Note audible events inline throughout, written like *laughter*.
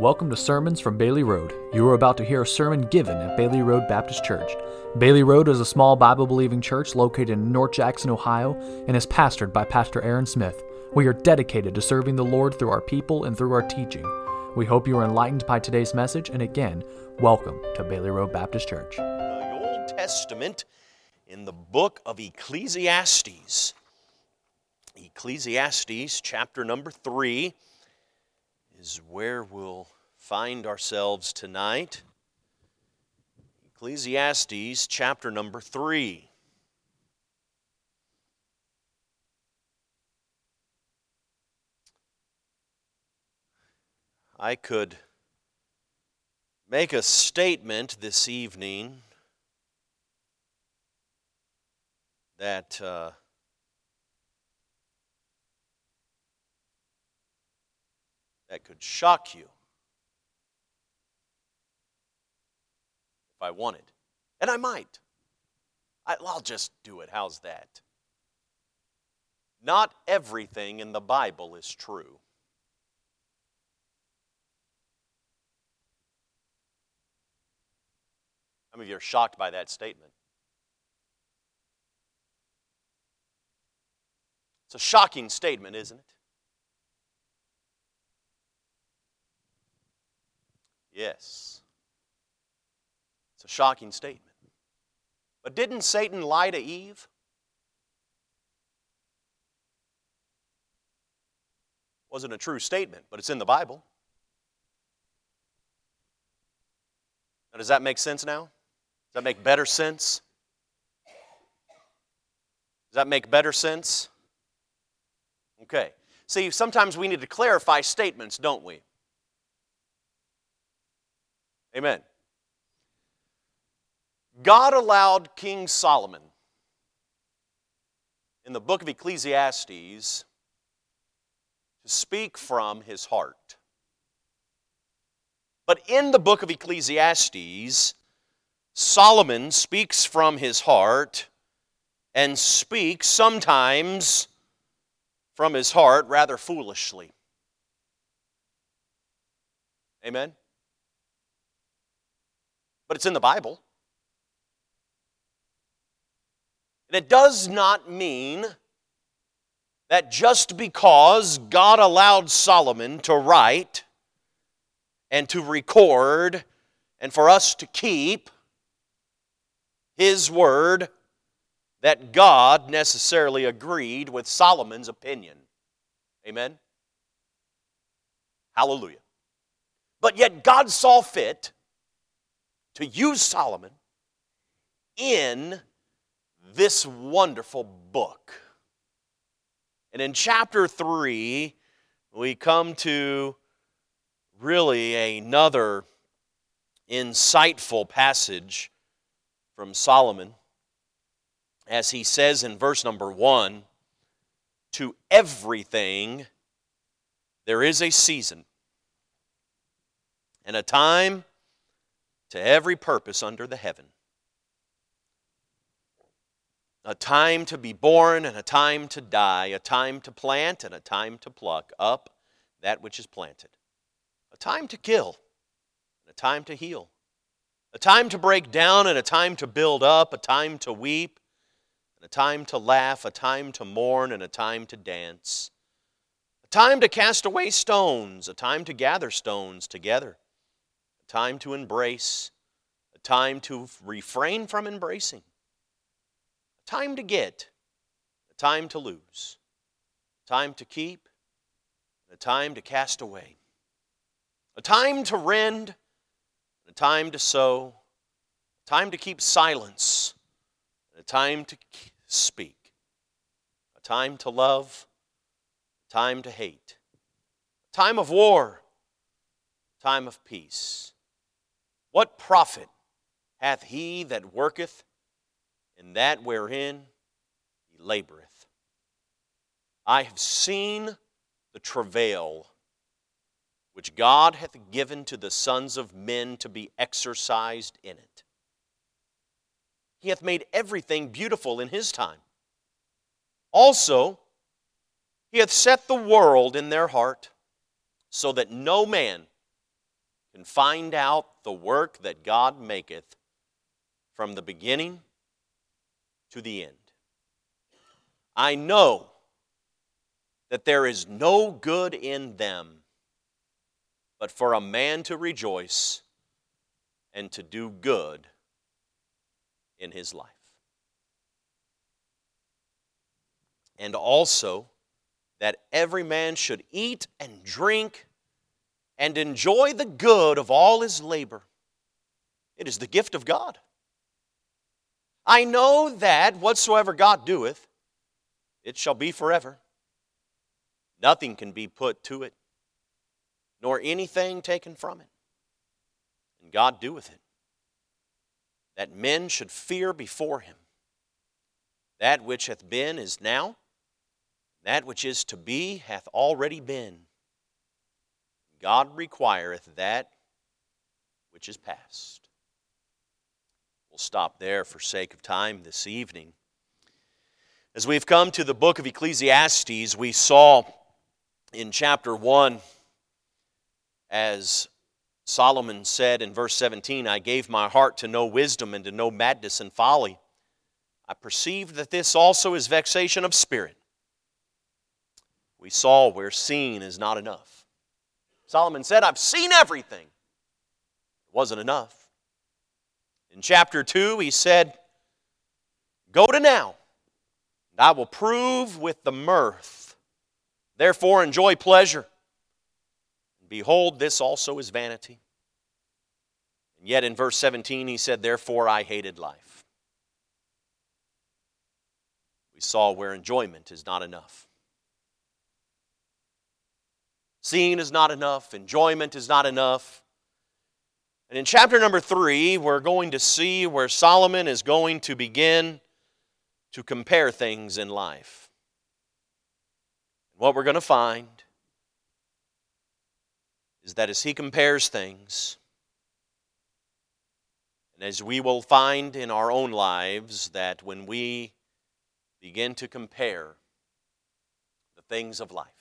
Welcome to Sermons from Bailey Road. You are about to hear a sermon given at Bailey Road Baptist Church. Bailey Road is a small Bible believing church located in North Jackson, Ohio, and is pastored by Pastor Aaron Smith. We are dedicated to serving the Lord through our people and through our teaching. We hope you are enlightened by today's message, and again, welcome to Bailey Road Baptist Church. The Old Testament in the book of Ecclesiastes. Ecclesiastes, chapter number 3 is where we'll find ourselves tonight. Ecclesiastes chapter number 3. I could make a statement this evening that. Uh, that could shock you if I wanted. And I might. I, will just do it. How's that? Not everything in the Bible is true. Many of you are shocked by that statement? It's a shocking statement, isn't it? Yes. It's a shocking statement. But didn't Satan lie to Eve? Wasn't a true statement, but it's in the Bible. Now, does that make sense now? Does that make better sense? Does that make better sense? Okay. See, sometimes we need to clarify statements, don't we? Amen. God allowed King Solomon in the book of Ecclesiastes to speak from his heart. But in the book of Ecclesiastes, Solomon speaks from his heart and speaks sometimes from his heart rather foolishly. Amen? But it's in the Bible. And it does not mean that just because God allowed Solomon to write and to record and for us to keep his word, that God necessarily agreed with Solomon's opinion. Amen? Hallelujah. But yet God saw fit to use Solomon in this wonderful book. And in chapter 3, we come to really another insightful passage from Solomon as he says in verse number 1 to everything there is a season and a time to every purpose under the heaven. A time to be born and a time to die, a time to plant and a time to pluck up that which is planted, a time to kill and a time to heal, a time to break down and a time to build up, a time to weep and a time to laugh, a time to mourn and a time to dance, a time to cast away stones, a time to gather stones together time to embrace, a time to refrain from embracing, a time to get, a time to lose, a time to keep, a time to cast away, a time to rend, a time to sow, a time to keep silence, a time to speak, a time to love, a time to hate, a time of war, a time of peace what profit hath he that worketh in that wherein he laboreth? I have seen the travail which God hath given to the sons of men to be exercised in it. He hath made everything beautiful in his time. Also, he hath set the world in their heart, so that no man can find out the work that God maketh from the beginning to the end. I know that there is no good in them, but for a man to rejoice and to do good in his life. And also that every man should eat and drink and enjoy the good of all his labor. It is the gift of God. I know that whatsoever God doeth, it shall be forever. Nothing can be put to it, nor anything taken from it. And God doeth it, that men should fear before him. That which hath been is now, that which is to be hath already been. God requireth that which is past. We'll stop there for sake of time this evening. As we've come to the book of Ecclesiastes, we saw in chapter 1, as Solomon said in verse 17, I gave my heart to know wisdom and to know madness and folly. I perceived that this also is vexation of spirit. We saw where seeing is not enough. Solomon said, I've seen everything. It wasn't enough. In chapter 2, he said, Go to now, and I will prove with the mirth. Therefore, enjoy pleasure. Behold, this also is vanity. And yet in verse 17, he said, Therefore I hated life. We saw where enjoyment is not enough. Seeing is not enough, enjoyment is not enough. And in chapter number three, we're going to see where Solomon is going to begin to compare things in life. What we're going to find is that as he compares things, and as we will find in our own lives, that when we begin to compare the things of life,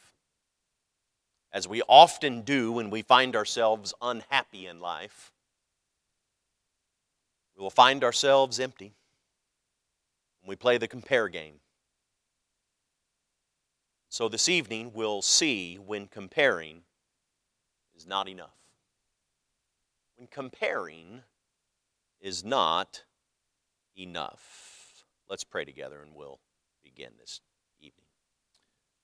as we often do when we find ourselves unhappy in life, we will find ourselves empty when we play the compare game. So this evening, we'll see when comparing is not enough. When comparing is not enough. Let's pray together and we'll begin this evening.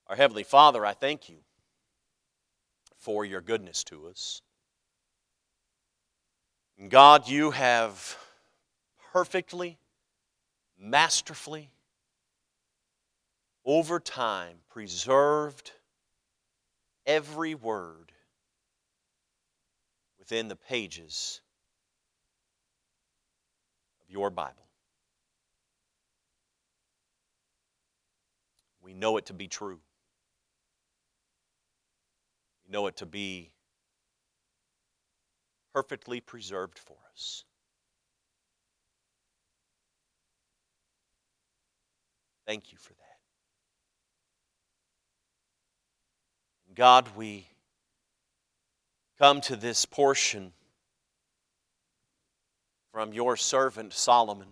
Our Heavenly Father, I thank you for your goodness to us. God, you have perfectly, masterfully, over time, preserved every word within the pages of your Bible. We know it to be true. Know it to be perfectly preserved for us. Thank you for that. God, we come to this portion from your servant Solomon,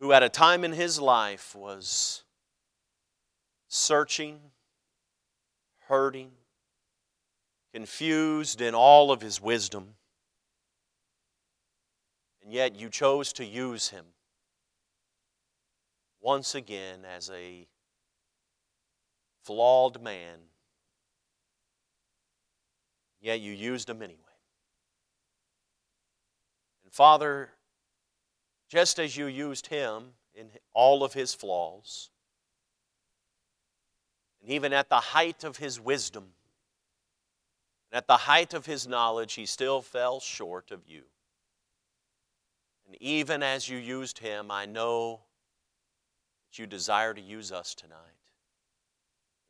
who at a time in his life was searching hurting, confused in all of his wisdom. And yet you chose to use him once again as a flawed man. Yet you used him anyway. And Father, just as you used him in all of his flaws, and even at the height of his wisdom, and at the height of his knowledge, he still fell short of you. And even as you used him, I know that you desire to use us tonight.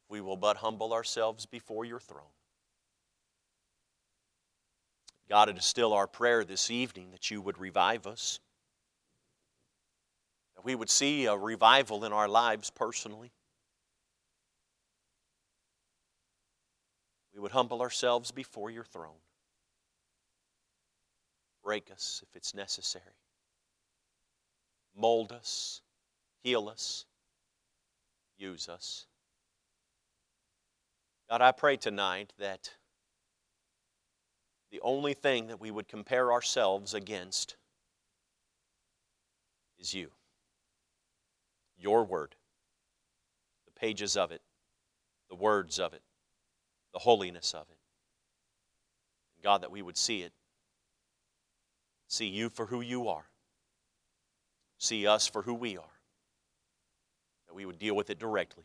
If we will but humble ourselves before your throne. God, it is still our prayer this evening that you would revive us, that we would see a revival in our lives personally would humble ourselves before your throne. Break us if it's necessary. Mold us, heal us, use us. God, I pray tonight that the only thing that we would compare ourselves against is you. Your word, the pages of it, the words of it, the holiness of it. God, that we would see it, see you for who you are, see us for who we are, that we would deal with it directly,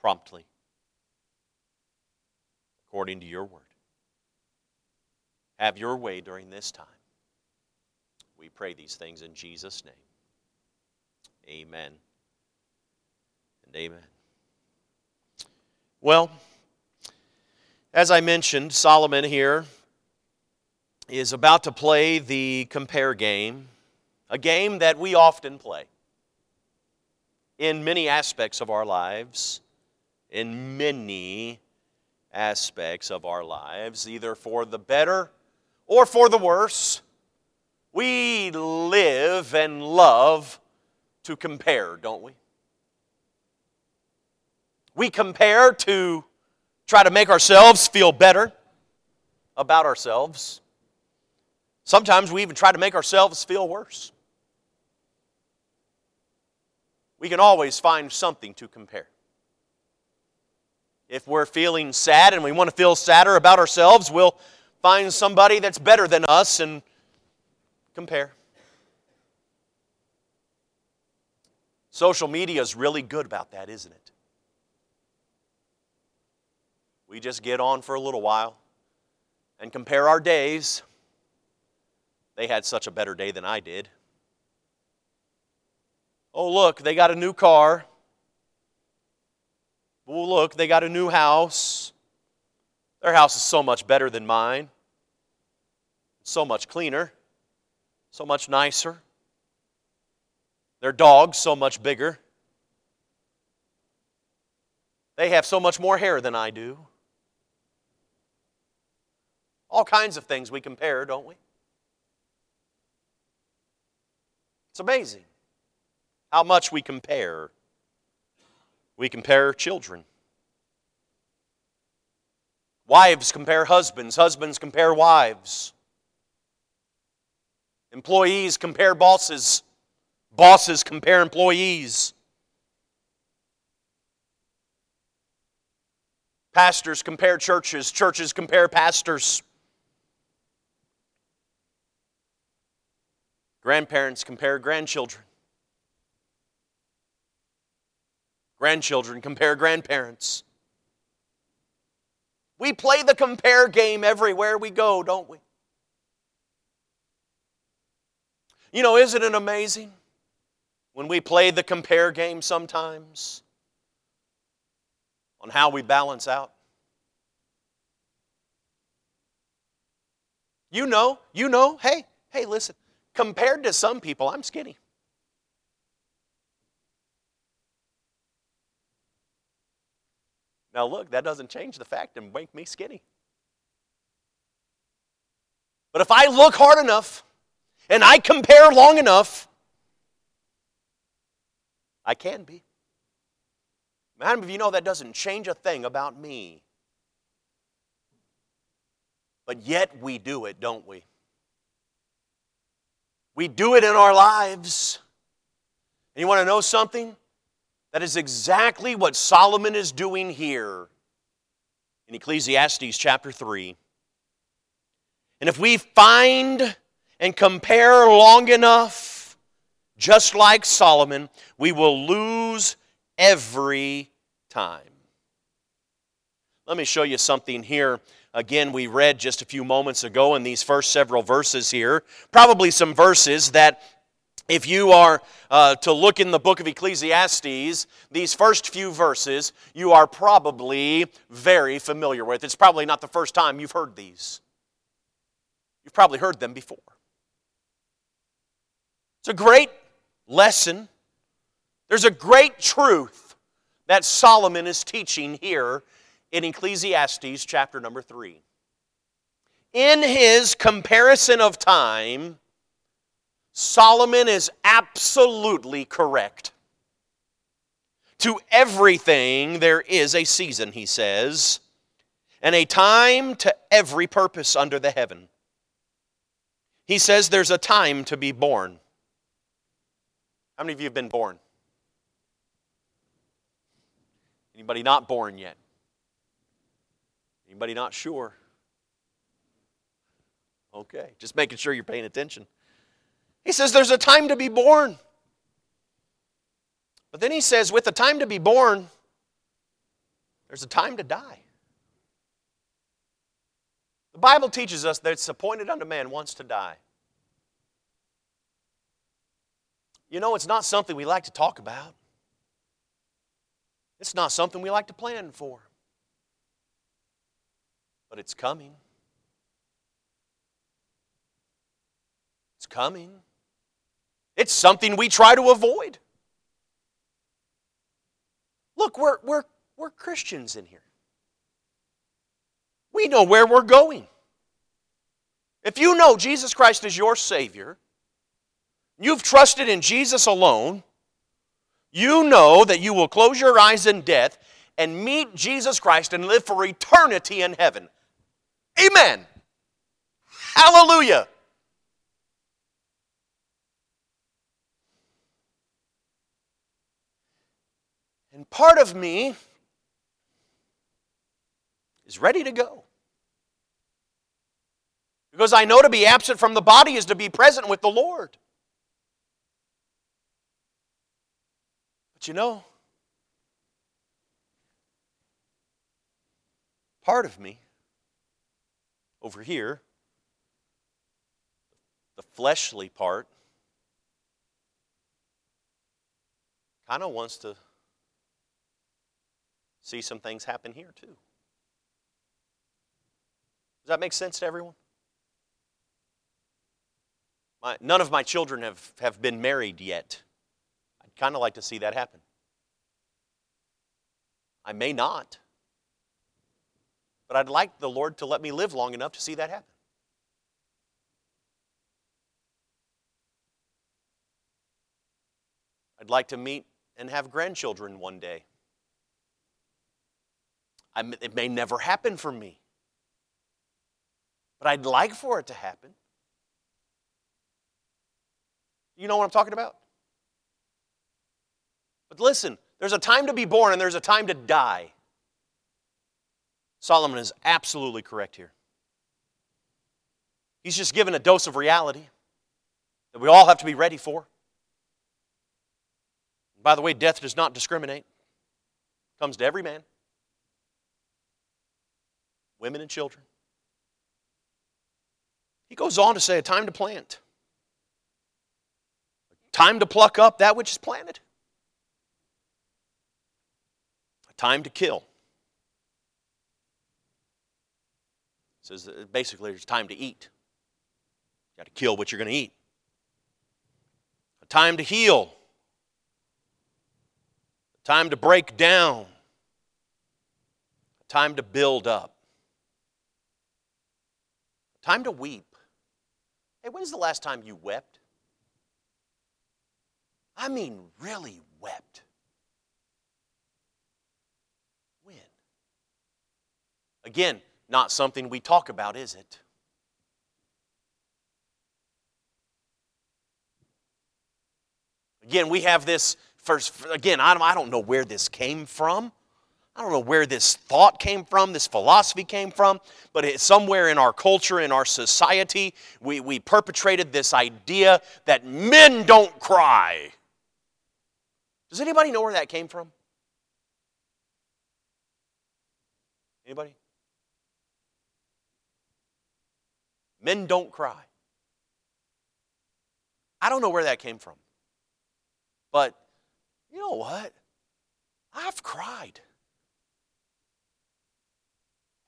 promptly, according to your word. Have your way during this time. We pray these things in Jesus' name. Amen and amen. Well, as I mentioned, Solomon here is about to play the compare game, a game that we often play in many aspects of our lives, in many aspects of our lives, either for the better or for the worse. We live and love to compare, don't we? We compare to try to make ourselves feel better about ourselves. Sometimes we even try to make ourselves feel worse. We can always find something to compare. If we're feeling sad and we want to feel sadder about ourselves, we'll find somebody that's better than us and compare. Social media is really good about that, isn't it? We just get on for a little while and compare our days. They had such a better day than I did. Oh, look, they got a new car. Oh, look, they got a new house. Their house is so much better than mine, so much cleaner, so much nicer. Their dog's so much bigger. They have so much more hair than I do. All kinds of things we compare, don't we? It's amazing how much we compare. We compare children. Wives compare husbands, husbands compare wives. Employees compare bosses, bosses compare employees. Pastors compare churches, churches compare pastors. Grandparents compare grandchildren. Grandchildren compare grandparents. We play the compare game everywhere we go, don't we? You know, isn't it amazing when we play the compare game sometimes on how we balance out? You know, you know, hey, hey, listen, compared to some people, I'm skinny. Now, look, that doesn't change the fact and make me skinny. But if I look hard enough and I compare long enough, I can be. Man, if you know that doesn't change a thing about me. But yet we do it, don't we? We do it in our lives. And you want to know something? That is exactly what Solomon is doing here in Ecclesiastes chapter 3. And if we find and compare long enough, just like Solomon, we will lose every time. Let me show you something here. Again, we read just a few moments ago in these first several verses here, probably some verses that if you are uh, to look in the book of Ecclesiastes, these first few verses you are probably very familiar with. It's probably not the first time you've heard these. You've probably heard them before. It's a great lesson. There's a great truth that Solomon is teaching here in Ecclesiastes chapter number 3. In his comparison of time, Solomon is absolutely correct. To everything there is a season, he says, and a time to every purpose under the heaven. He says there's a time to be born. How many of you have been born? Anybody not born yet? Anybody not sure? Okay, just making sure you're paying attention. He says there's a time to be born. But then he says, with the time to be born, there's a time to die. The Bible teaches us that it's appointed unto man once to die. You know, it's not something we like to talk about. It's not something we like to plan for. But it's coming. It's coming. It's something we try to avoid. Look, we're, we're, we're Christians in here. We know where we're going. If you know Jesus Christ is your Savior, you've trusted in Jesus alone, you know that you will close your eyes in death and meet Jesus Christ and live for eternity in heaven. Amen. Hallelujah. And part of me is ready to go. Because I know to be absent from the body is to be present with the Lord. But you know, part of me over here, the fleshly part, kind of wants to see some things happen here too. Does that make sense to everyone? My, none of my children have, have been married yet. I'd kind of like to see that happen. I may not, but I'd like the Lord to let me live long enough to see that happen. I'd like to meet and have grandchildren one day. I'm, it may never happen for me, but I'd like for it to happen. You know what I'm talking about? But listen, there's a time to be born and there's a time to die. Solomon is absolutely correct here. He's just given a dose of reality that we all have to be ready for. By the way, death does not discriminate. It comes to every man women and children. He goes on to say, a time to plant, a time to pluck up that which is planted, a time to kill. Says uh, basically there's time to eat. You got to kill what you're going to eat. A time to heal. A time to break down. A time to build up. A Time to weep. Hey, when's the last time you wept? I mean, really wept. When? Again, not something we talk about, is it? Again, we have this first, again, I don't, I don't know where this came from. I don't know where this thought came from, this philosophy came from, but it's somewhere in our culture, in our society, we, we perpetrated this idea that men don't cry. Does anybody know where that came from? Anybody? Men don't cry. I don't know where that came from. But you know what? I've cried.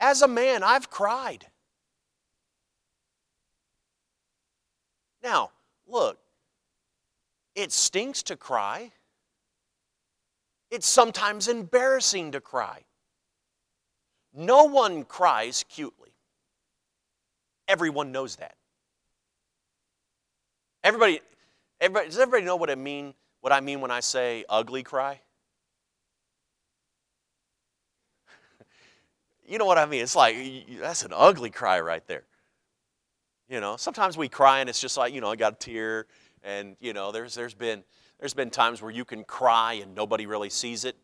As a man, I've cried. Now, look, it stinks to cry. It's sometimes embarrassing to cry. No one cries cutely. Everyone knows that. Everybody, everybody does everybody know what I mean? What I mean when I say ugly cry? *laughs* you know what I mean? It's like that's an ugly cry right there. You know, sometimes we cry and it's just like, you know, I got a tear and you know, there's there's been there's been times where you can cry and nobody really sees it.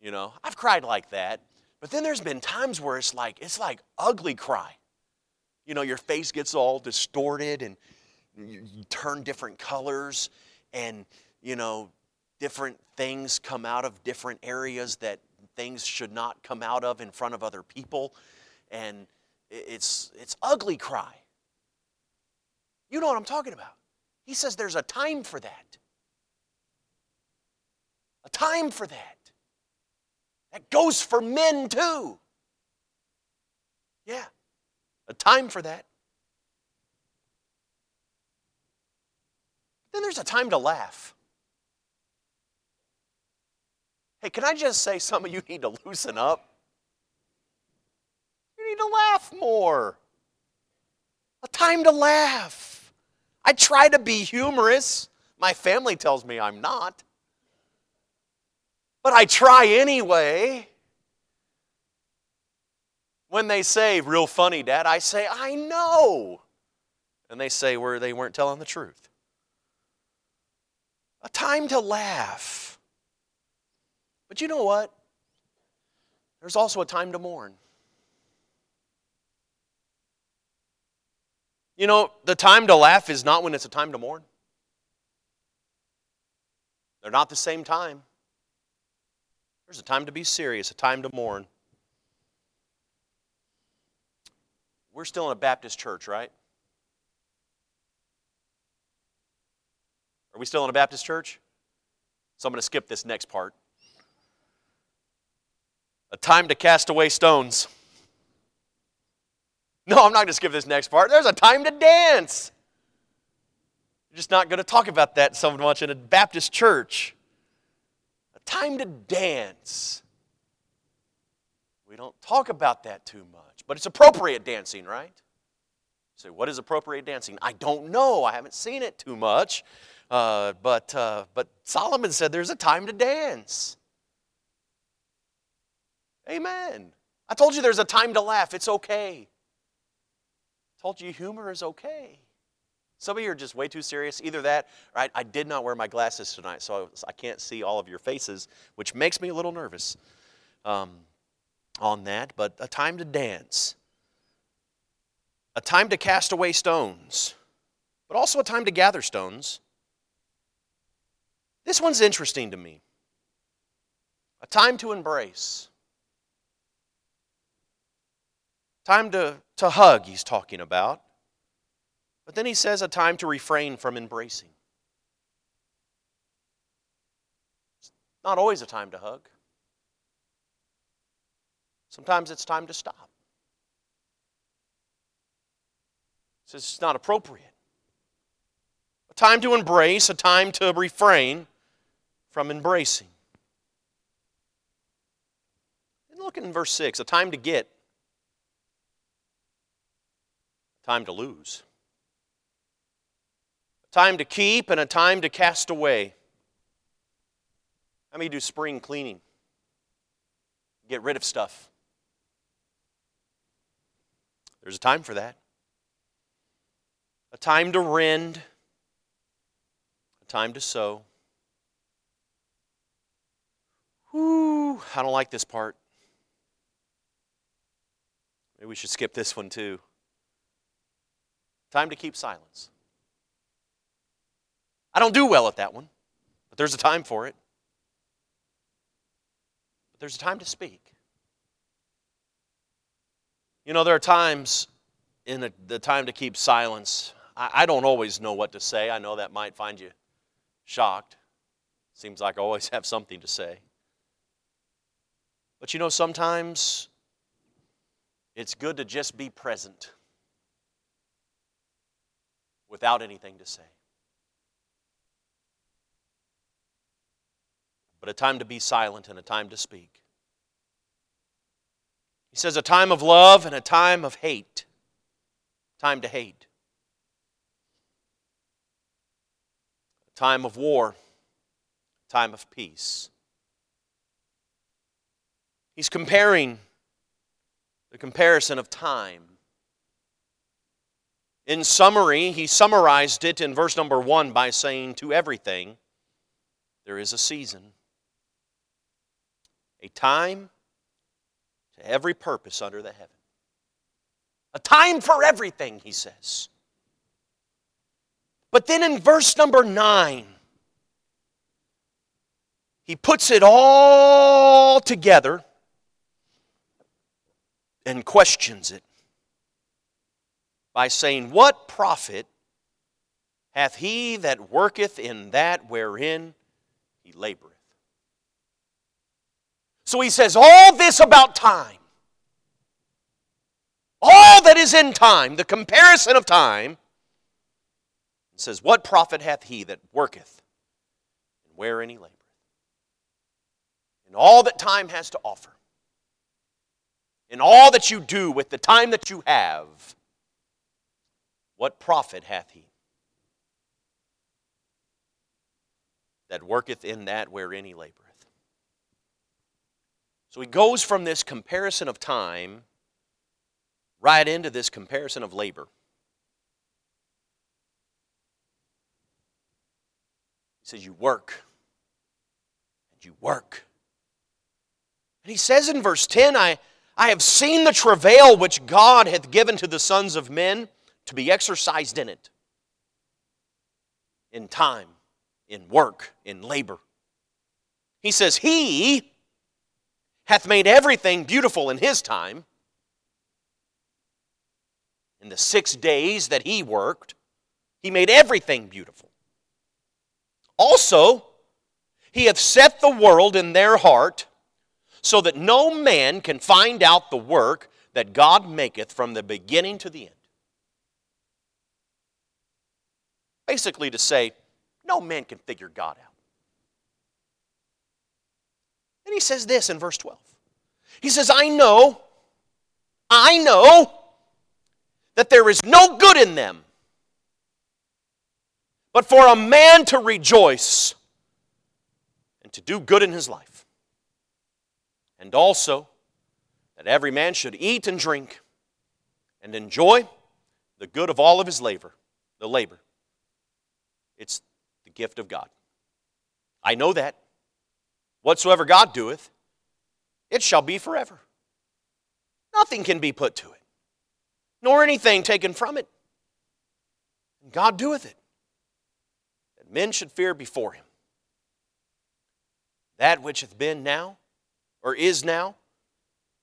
You know, I've cried like that. But then there's been times where it's like it's like ugly cry. You know, your face gets all distorted and you, turn different colors and you know, different things come out of different areas that things should not come out of in front of other people and it's it's ugly cry. You know what I'm talking about. He says there's a time for that. A time for that. That goes for men too. Yeah, a time for that. Then there's a time to laugh. Hey, can I just say some of you need to loosen up? You need to laugh more. A time to laugh. I try to be humorous. My family tells me I'm not. But I try anyway. When they say, real funny, Dad, I say, I know. And they say, where they weren't telling the truth. A time to laugh. But you know what? There's also a time to mourn. You know, the time to laugh is not when it's a time to mourn. They're not the same time. There's a time to be serious, a time to mourn. We're still in a Baptist church, right? Are we still in a Baptist church? So I'm going to skip this next part. A time to cast away stones. No, I'm not going to skip this next part. There's a time to dance. You're just not going to talk about that so much in a Baptist church. A time to dance. We don't talk about that too much, but it's appropriate dancing, right? Say, what is appropriate dancing? I don't know. I haven't seen it too much. Uh, but, uh, but Solomon said there's a time to dance. Amen. I told you there's a time to laugh. It's okay. I Told you humor is okay. Some of you are just way too serious. Either that, or I, I did not wear my glasses tonight, so I, I, can't see all of your faces, which makes me a little nervous um, on that. But a time to dance, a time to cast away stones, but also a time to gather stones. This one's interesting to me. A time to embrace. Time to, to hug, he's talking about. But then he says a time to refrain from embracing. It's not always a time to hug. Sometimes it's time to stop. Says it's not appropriate. A time to embrace, a time to refrain from embracing. And look in verse 6 a time to get, time to lose. A time to keep and a time to cast away. How many do spring cleaning? Get rid of stuff. There's a time for that. A time to rend, a time to sow. Whew, I don't like this part. Maybe we should skip this one too. Time to keep silence. I don't do well at that one, but there's a time for it. But there's a time to speak. You know, there are times in the, the time to keep silence. I, I don't always know what to say. I know that might find you shocked. Seems like I always *laughs* have something to say. But you know, sometimes it's good to just be present without anything to say. But a time to be silent and a time to speak. He says a time of love and a time of hate. Time to hate. A time of war, a time of peace. He's comparing the comparison of time. In summary, he summarized it in verse number one by saying, To everything there is a season, a time every purpose under the heaven. A time for everything, he says. But then in verse number nine, he puts it all together and questions it by saying, What profit hath he that worketh in that wherein he laboreth? So he says, All this about time, all that is in time, the comparison of time, says, What profit hath he that worketh and wherein he laboreth? And all that time has to offer in all that you do with the time that you have, what profit hath he that worketh in that wherein he laboreth? So he goes from this comparison of time right into this comparison of labor. He says, You work, and you work. And he says in verse 10, I, I have seen the travail which God hath given to the sons of men to be exercised in it, in time, in work, in labor. He says, He hath made everything beautiful in His time. In the six days that He worked, He made everything beautiful. Also, He hath set the world in their heart so that no man can find out the work that God maketh from the beginning to the end. Basically, to say, no man can figure God out. And he says this in verse 12. He says, I know, I know that there is no good in them, but for a man to rejoice and to do good in his life and also that every man should eat and drink and enjoy the good of all of his labor, the labor. It's the gift of God. I know that. Whatsoever God doeth, it shall be forever. Nothing can be put to it, nor anything taken from it. And God doeth it, that men should fear before him. That which hath been now, or is now,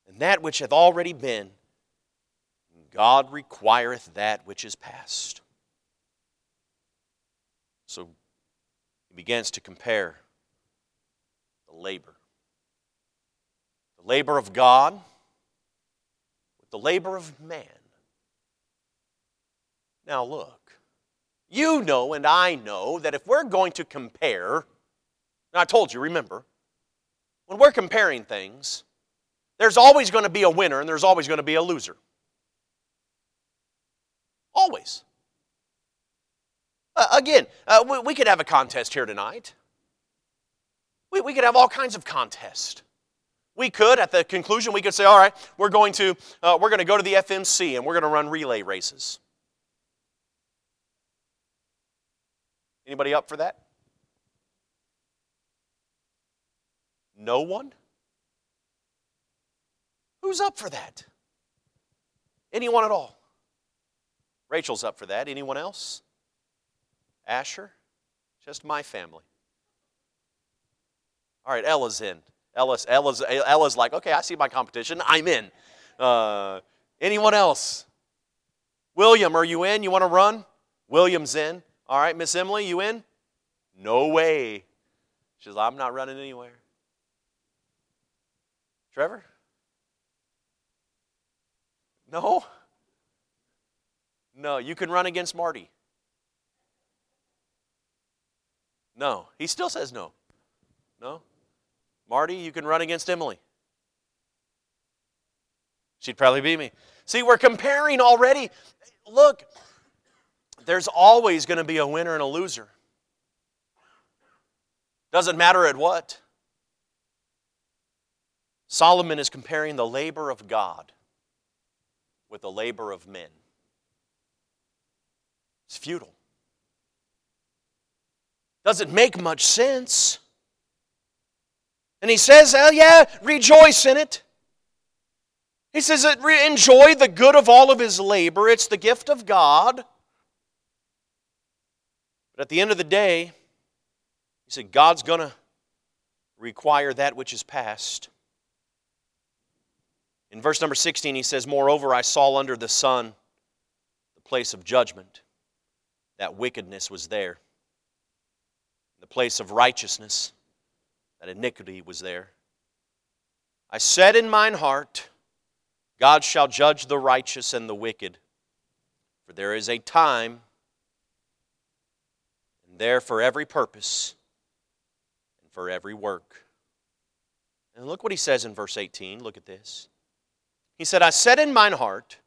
and that which hath already been. God requireth that which is past. So he begins to compare the labor. The labor of God with the labor of man. Now, look, you know and I know that if we're going to compare, and I told you, remember, when we're comparing things, there's always going to be a winner and there's always going to be a loser. Always. Uh, again, uh, we, we, could have a contest here tonight. We, we could have all kinds of contests. We could, at the conclusion, we could say, all right, we're going to, uh, we're going to go to the FMC and we're going to run relay races. Anybody up for that? No one? Who's up for that? Anyone at all? Rachel's up for that. Anyone else? Asher? Just my family. All right, Ella's in. Ella's, Ella's, Ella's like, okay, I see my competition. I'm in. Uh, anyone else? William, are you in? You want to run? William's in. All right, Miss Emily, you in? No way. She's like, I'm not running anywhere. Trevor? No? No, you can run against Marty. No, he still says no. No? Marty, you can run against Emily. She'd probably beat me. See, we're comparing already. Look, there's always going to be a winner and a loser. Doesn't matter at what. Solomon is comparing the labor of God with the labor of men. It's futile. Doesn't make much sense. And he says, oh, yeah, rejoice in it. He says, uh, enjoy the good of all of his labor. It's the gift of God. But at the end of the day, he said, God's going to require that which is past. In verse number 16, he says, Moreover, I saw under the sun the place of judgment. That wickedness was there. The place of righteousness, that iniquity was there. I said in mine heart, God shall judge the righteous and the wicked, for there is a time and there for every purpose and for every work. And look what he says in verse 18. Look at this. He said, I said in mine heart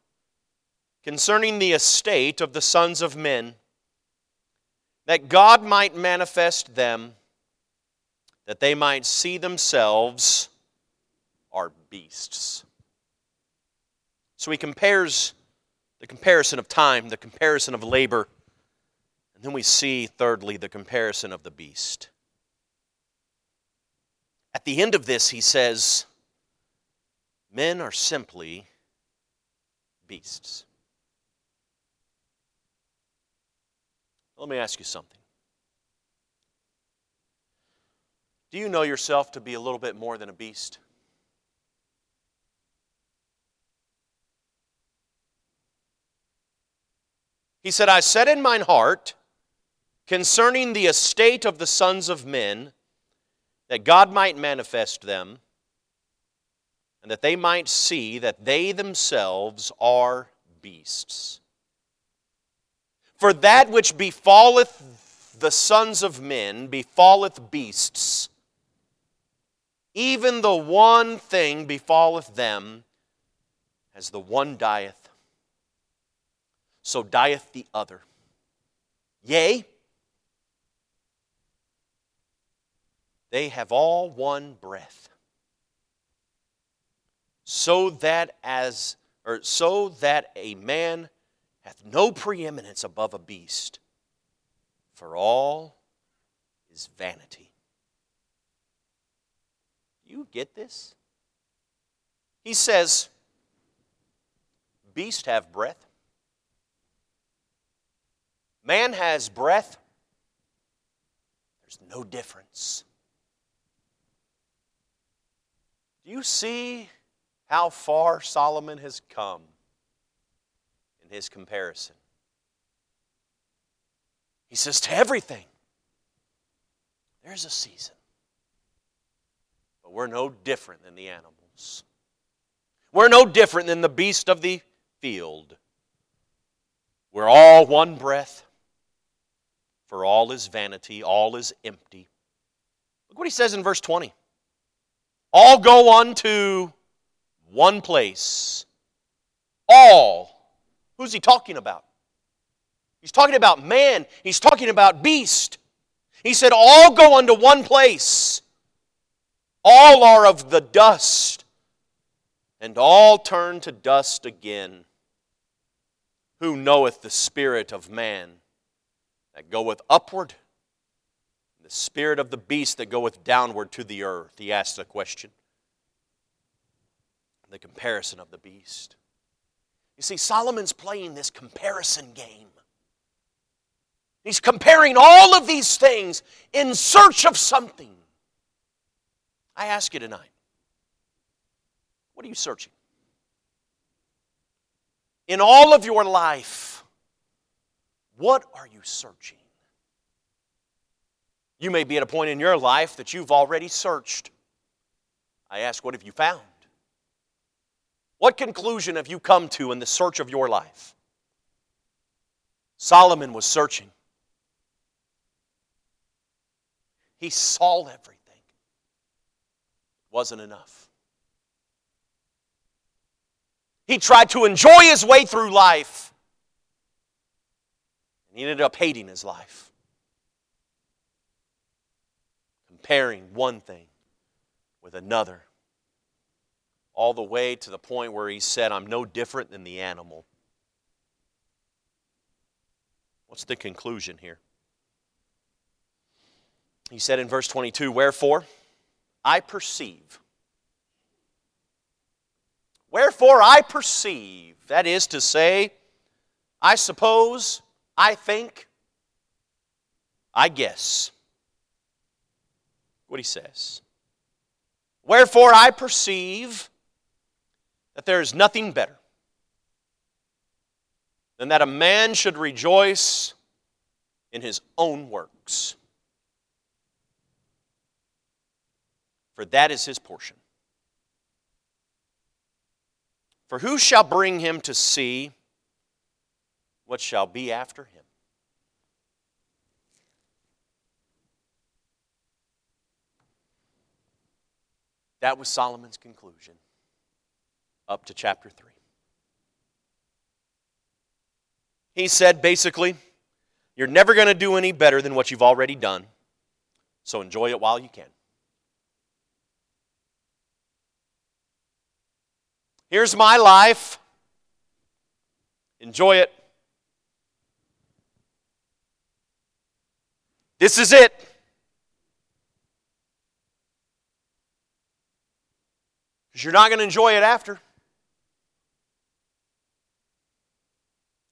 concerning the estate of the sons of men, that God might manifest them, that they might see themselves are beasts. So he compares the comparison of time, the comparison of labor, and then we see, thirdly, the comparison of the beast. At the end of this, he says, Men are simply beasts. Let me ask you something. Do you know yourself to be a little bit more than a beast? He said, I said in mine heart concerning the estate of the sons of men, that God might manifest them, and that they might see that they themselves are beasts. For that which befalleth the sons of men befalleth beasts. Even the one thing befalleth them as the one dieth, so dieth the other. Yea, they have all one breath so that as or so that a man hath no preeminence above a beast for all is vanity you get this he says beast have breath man has breath there's no difference do you see how far Solomon has come in his comparison. He says, To everything, there's a season. We're no different than the animals. We're no different than the beast of the field. We're all one breath, for all is vanity, all is empty. Look what he says in verse 20. All go unto one place. All. Who's he talking about? He's talking about man. He's talking about beast. He said, All go unto one place. All are of the dust, and all turn to dust again. Who knoweth the spirit of man that goeth upward, the spirit of the beast that goeth downward to the earth? He asks a question the comparison of the beast. You see, Solomon's playing this comparison game. He's comparing all of these things in search of something. I ask you tonight what are you searching? In all of your life, what are you searching? You may be at a point in your life that you've already searched. I ask, what have you found? What conclusion have you come to in the search of your life? Solomon was searching. He saw everything. Wasn't enough. He tried to enjoy his way through life. And he ended up hating his life. Comparing one thing with another. All the way to the point where he said, I'm no different than the animal. What's the conclusion here? He said in verse 22 Wherefore I perceive. Wherefore I perceive. That is to say, I suppose, I think, I guess. What he says. Wherefore I perceive that there is nothing better than that a man should rejoice in his own works. For that is his portion. For who shall bring him to see what shall be after him? That was Solomon's conclusion up to chapter 3. He said basically, you're never going to do any better than what you've already done, so enjoy it while you can. Here's my life. Enjoy it. This is it. Because you're not going to enjoy it after.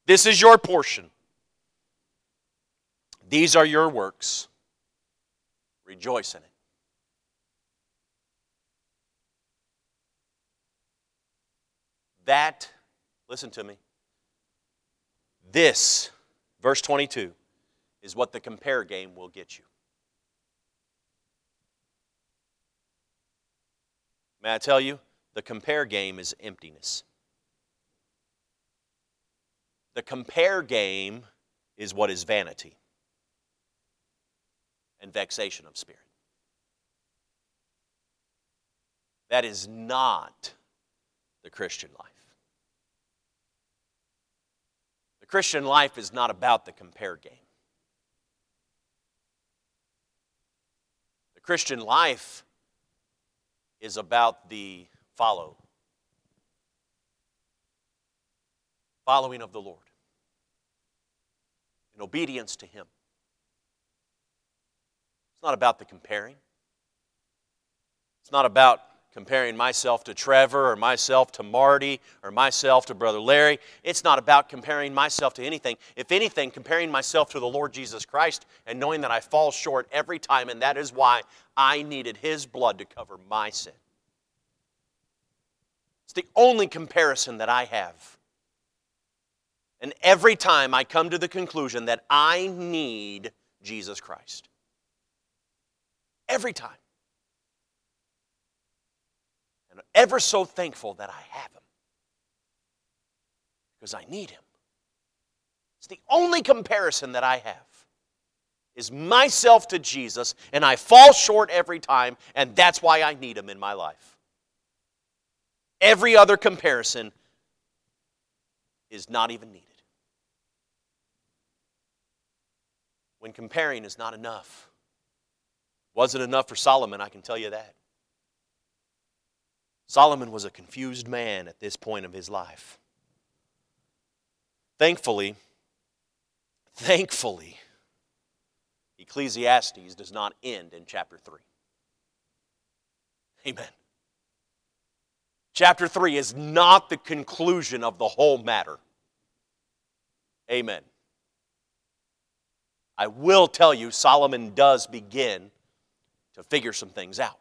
This is your portion. These are your works. Rejoice in it. That, listen to me, this, verse 22, is what the compare game will get you. May I tell you, the compare game is emptiness. The compare game is what is vanity and vexation of spirit. That is not the Christian life. The Christian life is not about the compare game. The Christian life is about the follow following of the Lord, in obedience to Him. It's not about the comparing. It's not about comparing myself to Trevor or myself to Marty or myself to Brother Larry. It's not about comparing myself to anything. If anything, comparing myself to the Lord Jesus Christ and knowing that I fall short every time, and that is why I needed His blood to cover my sin. It's the only comparison that I have. And every time I come to the conclusion that I need Jesus Christ. Every time. And I'm ever so thankful that I have Him. Because I need Him. It's the only comparison that I have is myself to Jesus, and I fall short every time, and that's why I need Him in my life. Every other comparison is not even needed. when comparing is not enough. Wasn't enough for Solomon, I can tell you that. Solomon was a confused man at this point of his life. Thankfully, thankfully, Ecclesiastes does not end in chapter 3. Amen. Chapter 3 is not the conclusion of the whole matter. Amen. I will tell you, Solomon does begin to figure some things out.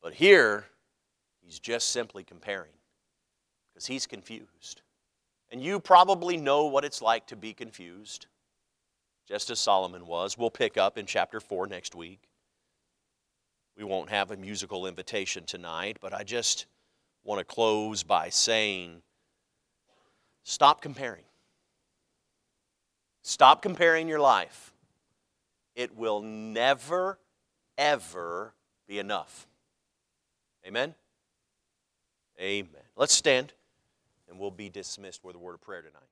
But here, he's just simply comparing because he's confused. And you probably know what it's like to be confused, just as Solomon was. We'll pick up in chapter 4 next week. We won't have a musical invitation tonight, but I just want to close by saying stop comparing. Stop comparing your life. It will never, ever be enough. Amen? Amen. Let's stand and we'll be dismissed with a word of prayer tonight.